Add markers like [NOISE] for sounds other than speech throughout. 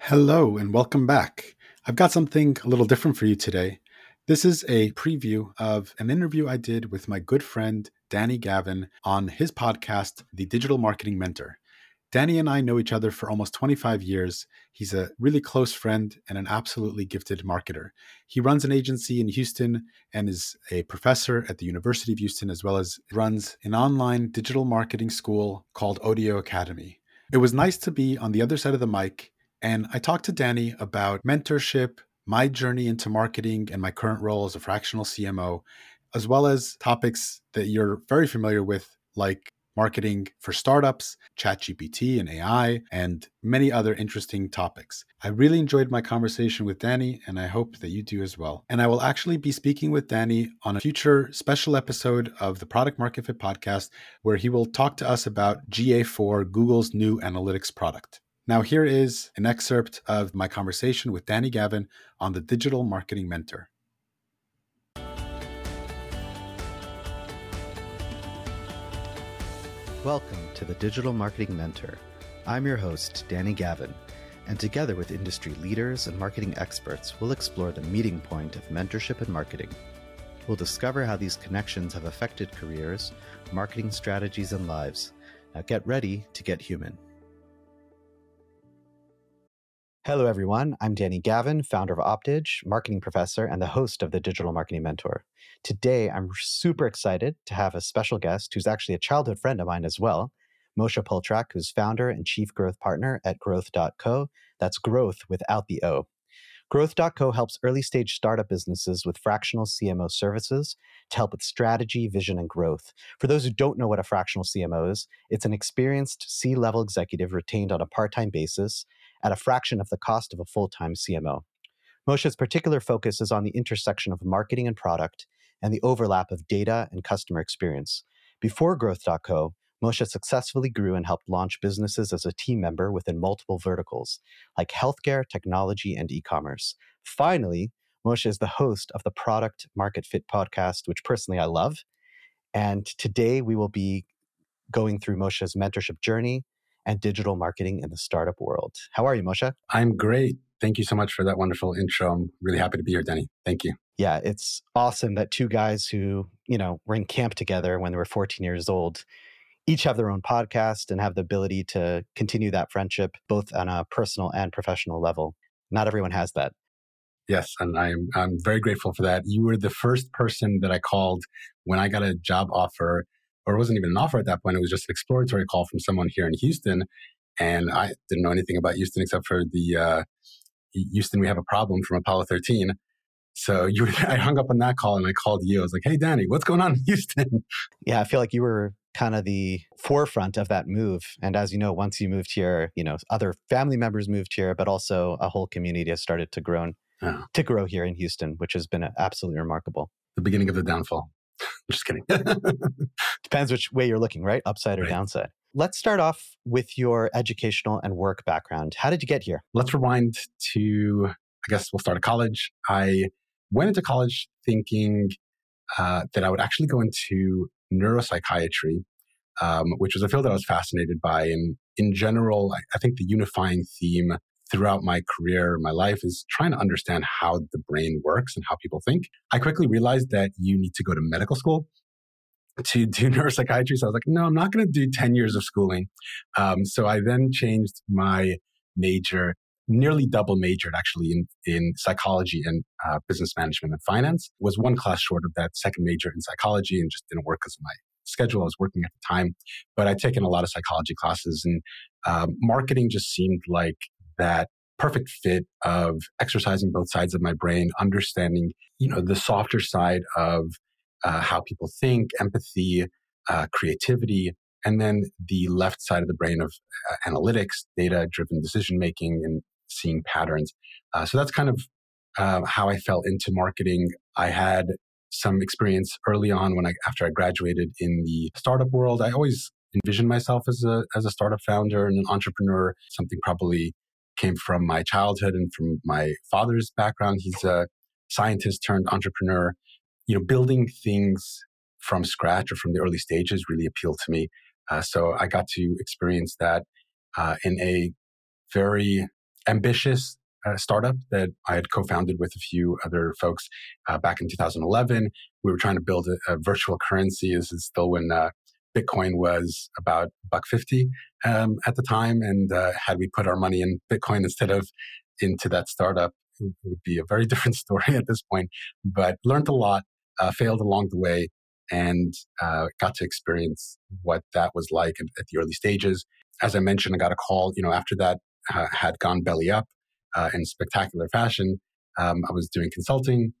Hello and welcome back. I've got something a little different for you today. This is a preview of an interview I did with my good friend Danny Gavin on his podcast, The Digital Marketing Mentor. Danny and I know each other for almost 25 years. He's a really close friend and an absolutely gifted marketer. He runs an agency in Houston and is a professor at the University of Houston, as well as runs an online digital marketing school called ODEO Academy. It was nice to be on the other side of the mic and I talked to Danny about mentorship, my journey into marketing, and my current role as a fractional CMO, as well as topics that you're very familiar with, like marketing for startups, ChatGPT and AI, and many other interesting topics. I really enjoyed my conversation with Danny, and I hope that you do as well. And I will actually be speaking with Danny on a future special episode of the Product Market Fit podcast, where he will talk to us about GA4, Google's new analytics product. Now, here is an excerpt of my conversation with Danny Gavin on the Digital Marketing Mentor. Welcome to the Digital Marketing Mentor. I'm your host, Danny Gavin, and together with industry leaders and marketing experts, we'll explore the meeting point of mentorship and marketing. We'll discover how these connections have affected careers, marketing strategies, and lives. Now get ready to get human. Hello, everyone. I'm Danny Gavin, founder of Optidge, marketing professor, and the host of the Digital Marketing Mentor. Today, I'm super excited to have a special guest who's actually a childhood friend of mine as well, Mosheh Poltorak, who's founder and chief growth partner at Grwth.co. That's growth without the O. Grwth.co helps early stage startup businesses with fractional CMO services to help with strategy, vision, and growth. For those who don't know what a fractional CMO is, it's an experienced C level executive retained on a part time basis at a fraction of the cost of a full time CMO. Mosheh's particular focus is on the intersection of marketing and product and the overlap of data and customer experience. Before Grwth.co, Mosheh successfully grew and helped launch businesses as a team member within multiple verticals, like healthcare, technology, and e commerce. Finally, Mosheh is the host of the Product Market Fit podcast, which personally I love. And today we will be going through Mosheh's mentorship journey, and digital marketing in the startup world. How are you, Mosheh? I'm great. Thank you so much for that wonderful intro. I'm really happy to be here, Danny. Thank you. Yeah, it's awesome that two guys who, you know, were in camp together when they were 14 years old each have their own podcast and have the ability to continue that friendship both on a personal and professional level. Not everyone has that. Yes, and I'm I'm very grateful for that. You were the first person that I called when I got a job offer or it wasn't even an offer at that point. It was just an exploratory call from someone here in Houston. And I didn't know anything about Houston except for the uh, Houston, we have a problem from Apollo 13. So [LAUGHS] you, I hung up on that call and I called you. I was like, hey, Danny, what's going on in Houston? [LAUGHS] Yeah, I feel like you were kind of the forefront of that move. And as you know, once you moved here, you know, other family members moved here, but also a whole community has started to grow, oh. to grow here in Houston, which has been absolutely remarkable. The beginning of the downfall. [LAUGHS] Just kidding. [LAUGHS] Depends which way you're looking, right? Upside or right. downside. Let's start off with your educational and work background. How did you get here? Let's rewind to, I guess we'll start at college. I went into college thinking uh, that I would actually go into neuropsychiatry, um, which was a field that I was fascinated by. And in general, I, I think the unifying theme throughout my career, my life is trying to understand how the brain works and how people think. I quickly realized that you need to go to medical school to [LAUGHS] do neuropsychiatry. So I was like, no, I'm not going to do 10 years of schooling. Um, so I then changed my major, nearly double majored actually in, in psychology and uh, business management and finance. Was one class short of that second major in psychology and just didn't work because of my schedule. I was working at the time, but I'd taken a lot of psychology classes and um, marketing just seemed like that perfect fit of exercising both sides of my brain, understanding, you know, the softer side of uh, how people think, empathy, uh, creativity, and then the left side of the brain of uh, analytics, data driven decision making, and seeing patterns. Uh, so that's kind of uh, how I fell into marketing. I had some experience early on when I, after I graduated in the startup world. I always envisioned myself as a, as a startup founder and an entrepreneur, something probably came from my childhood and from my father's background. He's a scientist turned entrepreneur. You know, building things from scratch or from the early stages really appealed to me. Uh, so I got to experience that uh, in a very ambitious uh, startup that I had co-founded with a few other folks uh, back in 2011. We were trying to build a, a virtual currency. This is still when uh, Bitcoin was about buck fifty um, at the time, and uh, had we put our money in Bitcoin instead of into that startup, it would be a very [LAUGHS] different story at this point. But learned a lot, uh, failed along the way, and uh, got to experience what that was like at, at, the early stages. As I mentioned, I got a call. You know, after that uh, had gone belly up uh, in spectacular fashion. Um, I was doing consulting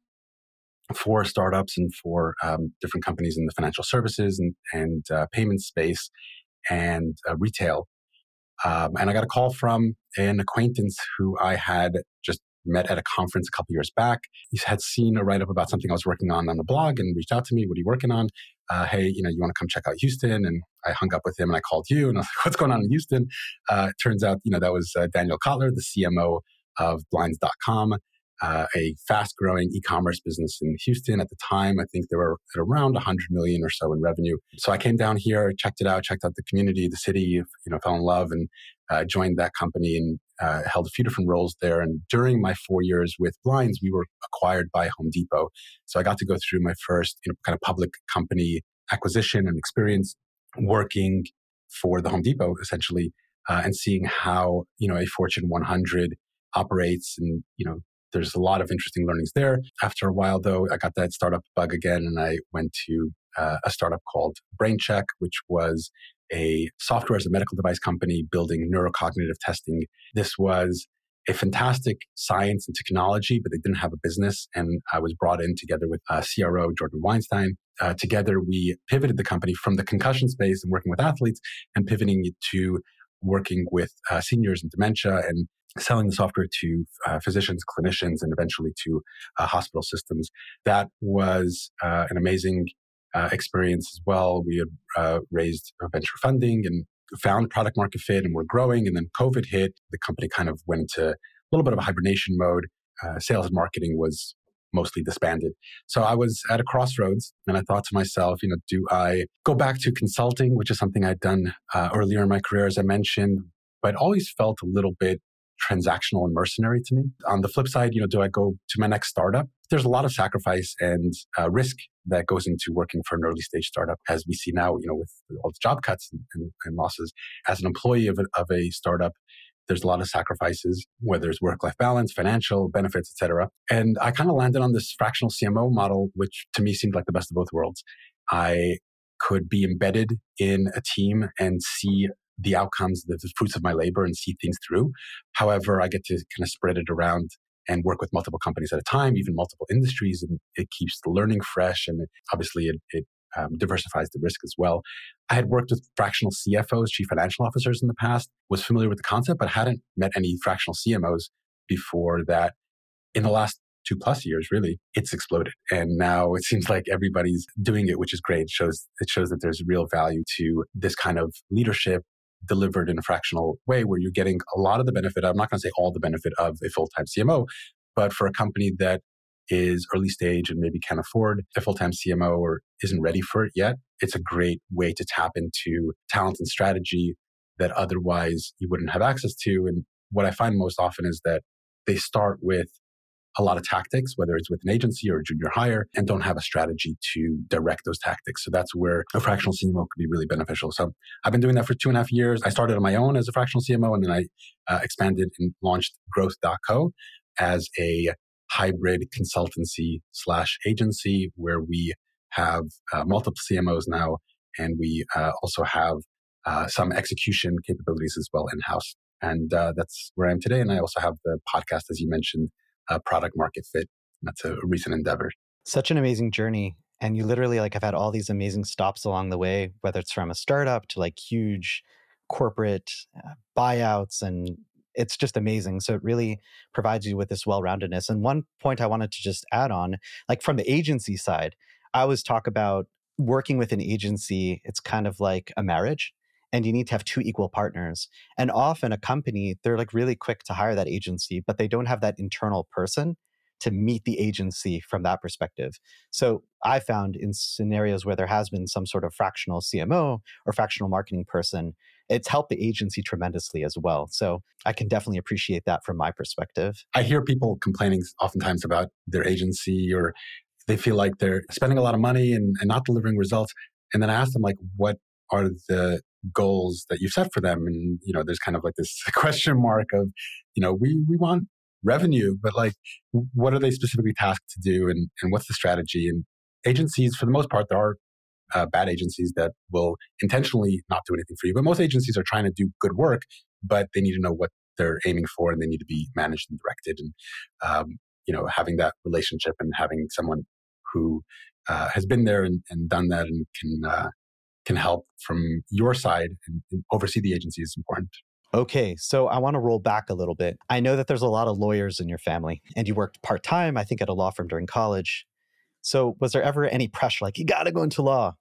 for startups and for um, different companies in the financial services and, and uh, payment space and uh, retail. Um, and I got a call from an acquaintance who I had just met at a conference a couple years back. He had seen a write up about something I was working on on the blog and reached out to me. What are you working on? Uh, hey, you know, you want to come check out Houston? And I hung up with him and I called you and I was like, what's going on in Houston? Uh, turns out, you know, that was uh, Daniel Kotler, the CMO of Blinds.com uh, a fast growing e commerce business in Houston. At the time, I think they were at around 100 million or so in revenue. So I came down here, checked it out, checked out the community, the city, you know, fell in love and uh, joined that company and uh, held a few different roles there. And during my four years with Blinds, we were acquired by Home Depot. So I got to go through my first you know, kind of public company acquisition and experience working for the Home Depot essentially uh, and seeing how, you know, a Fortune 100 operates and, you know, there's a lot of interesting learnings there. After a while, though, I got that startup bug again, and I went to uh, a startup called BrainCheck, which was a software as a medical device company building neurocognitive testing. This was a fantastic science and technology, but they didn't have a business. And I was brought in together with uh, CRO Jordan Weinstein. Uh, together, we pivoted the company from the concussion space and working with athletes and pivoting it to working with uh, seniors and dementia and selling the software to uh, physicians, clinicians, and eventually to uh, hospital systems. That was uh, an amazing uh, experience as well. We had uh, raised venture funding and found product market fit and we're growing. And then COVID hit. The company kind of went into a little bit of a hibernation mode. Uh, sales and marketing was mostly disbanded. So I was at a crossroads and I thought to myself, you know, do I go back to consulting, which is something I'd done earlier in my career, as I mentioned, but always felt a little bit transactional and mercenary to me. On the flip side, you know, do I go to my next startup? There's a lot of sacrifice and uh, risk that goes into working for an early stage startup, as we see now, you know, with all the job cuts and, and, and losses. As an employee of a, of a startup, there's a lot of sacrifices, whether it's work life balance, financial benefits, etc. And I kind of landed on this fractional CMO model, which to me seemed like the best of both worlds. I could be embedded in a team and see the outcomes, the, the fruits of my labor and see things through. However, I get to kind of spread it around and work with multiple companies at a time, even multiple industries, and it keeps the learning fresh. And it, obviously, it, it um, diversifies the risk as well. I had worked with fractional CFOs, chief financial officers in the past, was familiar with the concept, but hadn't met any fractional CMOs before that. In the last two plus years, really, it's exploded. And now it seems like everybody's doing it, which is great. It shows, it shows that there's real value to this kind of leadership delivered in a fractional way where you're getting a lot of the benefit. I'm not going to say all the benefit of a full time CMO, but for a company that is early stage and maybe can't afford a full time CMO or isn't ready for it yet, it's a great way to tap into talent and strategy that otherwise you wouldn't have access to. And what I find most often is that they start with a lot of tactics, whether it's with an agency or a junior hire, and don't have a strategy to direct those tactics. So that's where a fractional CMO could be really beneficial. So I've been doing that for two and a half years. I started on my own as a fractional CMO, and then I uh, expanded and launched Grwth.co as a hybrid consultancy slash agency where we have uh, multiple CMOs now, and we uh, also have uh, some execution capabilities as well in house. And uh, that's where I am today. And I also have the podcast, as you mentioned, uh, product market fit. That's a recent endeavor. Such an amazing journey. And you literally like have had all these amazing stops along the way, whether it's from a startup to like huge corporate uh, buyouts and it's just amazing. So it really provides you with this well-roundedness. And one point I wanted to just add on, like from the agency side, I always talk about working with an agency, it's kind of like a marriage and you need to have two equal partners. And often a company, they're like really quick to hire that agency, but they don't have that internal person to meet the agency from that perspective. So I found in scenarios where there has been some sort of fractional CMO or fractional marketing person, it's helped the agency tremendously as well. So I can definitely appreciate that from my perspective. I hear people complaining oftentimes about their agency or they feel like they're spending a lot of money and, and not delivering results. And then I ask them like, what are the goals that you've set for them? And, you know, there's kind of like this [LAUGHS] question mark of, you know, we, we want revenue, but like, what are they specifically tasked to do and, and what's the strategy? And agencies, for the most part, there are uh, bad agencies that will intentionally not do anything for you. But most agencies are trying to do good work, but they need to know what they're aiming for and they need to be managed and directed. And, um, you know, having that relationship and having someone who uh, has been there and, and, done that and can, uh, can help from your side and, and oversee the agency is important. Okay, so I want to roll back a little bit. I know that there's a lot of lawyers in your family, and you worked part time, I think, at a law firm during college. So, was there ever any pressure like, you got to go into law?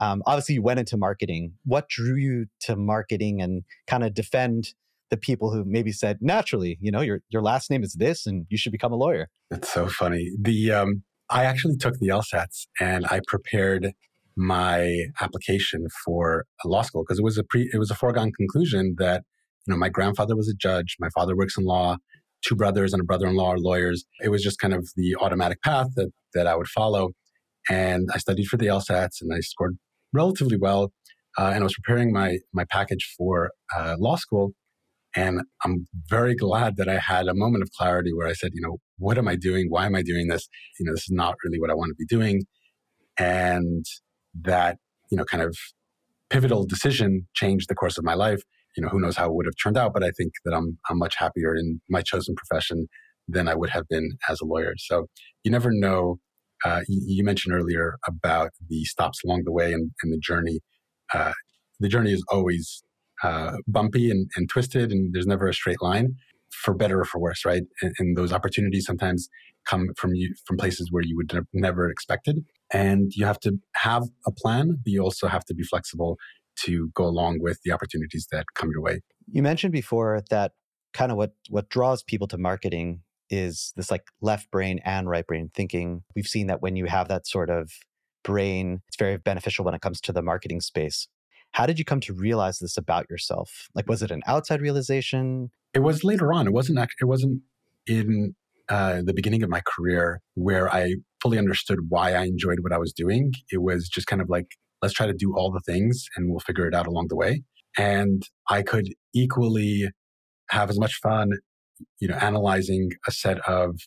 Um, obviously, you went into marketing. What drew you to marketing and kind of defend the people who maybe said, naturally, you know, your, your last name is this and you should become a lawyer? That's so funny. The um, I actually took the LSATs and I prepared my application for law school because it was a pre it was a foregone conclusion that you know my grandfather was a judge my father works in law two brothers and a brother-in-law are lawyers it was just kind of the automatic path that that I would follow. And I studied for the LSATs and I scored relatively well. Uh, and I was preparing my my package for uh, law school. And I'm very glad that I had a moment of clarity where I said, you know, what am I doing? Why am I doing this? You know, this is not really what I want to be doing. And that, you know, kind of pivotal decision changed the course of my life. You know, who knows how it would have turned out, but I think that I'm I'm much happier in my chosen profession than I would have been as a lawyer. So you never know. Uh, you, mentioned earlier about the stops along the way and, and the journey. Uh, the journey is always uh, bumpy and, and, twisted, and there's never a straight line, for better or for worse, right? And, and those opportunities sometimes come from you from places where you would ne- never expected, and you have to have a plan, but you also have to be flexible to go along with the opportunities that come your way. You mentioned before that kind of what what draws people to marketing is this like left brain and right brain thinking. We've seen that when you have that sort of brain, it's very beneficial when it comes to the marketing space. How did you come to realize this about yourself? Like, was it an outside realization? It was later on. It wasn't. It wasn't in uh, the beginning of my career where I fully understood why I enjoyed what I was doing. It was just kind of like, let's try to do all the things, and we'll figure it out along the way. And I could equally have as much fun you know, analyzing a set of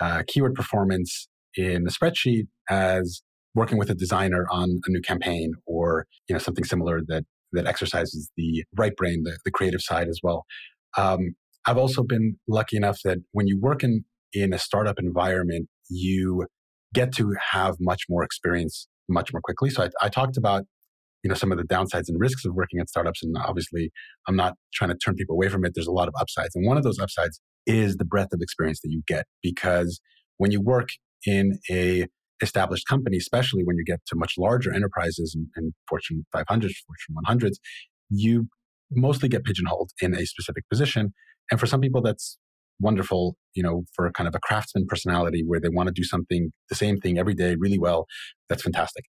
uh, keyword performance in a spreadsheet as working with a designer on a new campaign or you know something similar that that exercises the right brain, the, the creative side as well. Um, I've also been lucky enough that when you work in in a startup environment, you get to have much more experience much more quickly. So I, I talked about you know some of the downsides and risks of working at startups and obviously i'm not trying to turn people away from it there's a lot of upsides and one of those upsides is the breadth of experience that you get because when you work in a established company especially when you get to much larger enterprises and, and fortune 500s fortune 100s you mostly get pigeonholed in a specific position and for some people that's wonderful you know for kind of a craftsman personality where they want to do something the same thing every day really well that's fantastic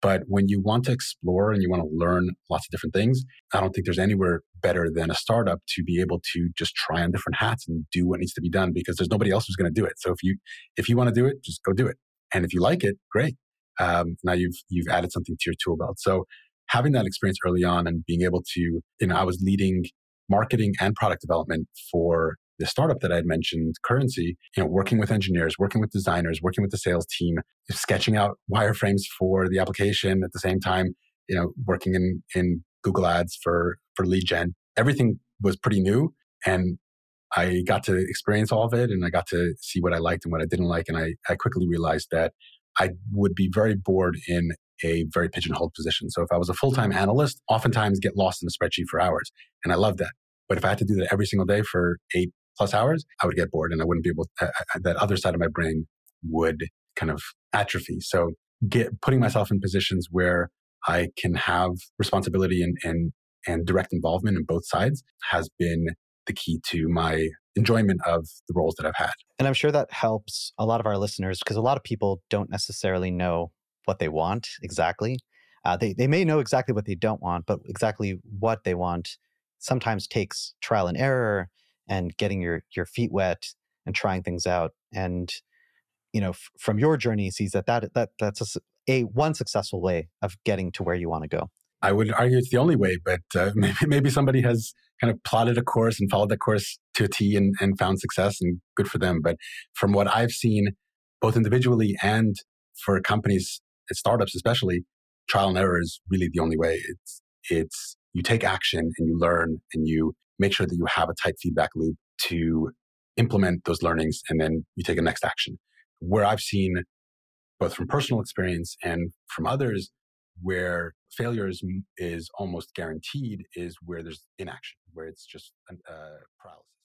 but when you want to explore and you want to learn lots of different things, I don't think there's anywhere better than a startup to be able to just try on different hats and do what needs to be done because there's nobody else who's going to do it. So if you if you want to do it, just go do it. And if you like it, great. Um, now you've you've added something to your tool belt. So having that experience early on and being able to, you know, I was leading marketing and product development for the startup that I had mentioned, Currency, you know, working with engineers, working with designers, working with the sales team, sketching out wireframes for the application at the same time, you know, working in, in Google Ads for, for lead gen. Everything was pretty new. And I got to experience all of it and I got to see what I liked and what I didn't like. And I, I quickly realized that I would be very bored in a very pigeonholed position. So if I was a full time analyst, oftentimes get lost in a spreadsheet for hours. And I love that. But if I had to do that every single day for eight, plus hours, I would get bored and I wouldn't be able, to, uh, that other side of my brain would kind of atrophy. So get putting myself in positions where I can have responsibility and, and, and direct involvement in both sides has been the key to my enjoyment of the roles that I've had. And I'm sure that helps a lot of our listeners because a lot of people don't necessarily know what they want exactly. Uh, they, they may know exactly what they don't want, but exactly what they want sometimes takes trial and error and getting your, your feet wet and trying things out. And, you know, f- from your journey, sees that, that, that that's a, a one successful way of getting to where you want to go. I would argue it's the only way, but uh, [LAUGHS] maybe, maybe somebody has kind of plotted a course and followed that course to a T and, and found success and good for them. But from what I've seen, both individually and for companies, startups especially, trial and error is really the only way. It's, it's, you take action and you learn and you make sure that you have a tight feedback loop to implement those learnings and then you take a next action. Where I've seen both from personal experience and from others where failure is, is almost guaranteed is where there's inaction, where it's just uh, paralysis.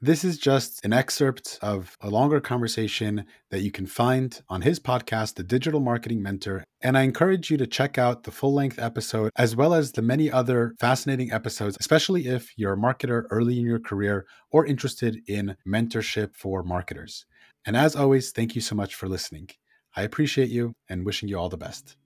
This is just an excerpt of a longer conversation that you can find on his podcast, The Digital Marketing Mentor. And I encourage you to check out the full length episode, as well as the many other fascinating episodes, especially if you're a marketer early in your career or interested in mentorship for marketers. And as always, thank you so much for listening. I appreciate you and wishing you all the best.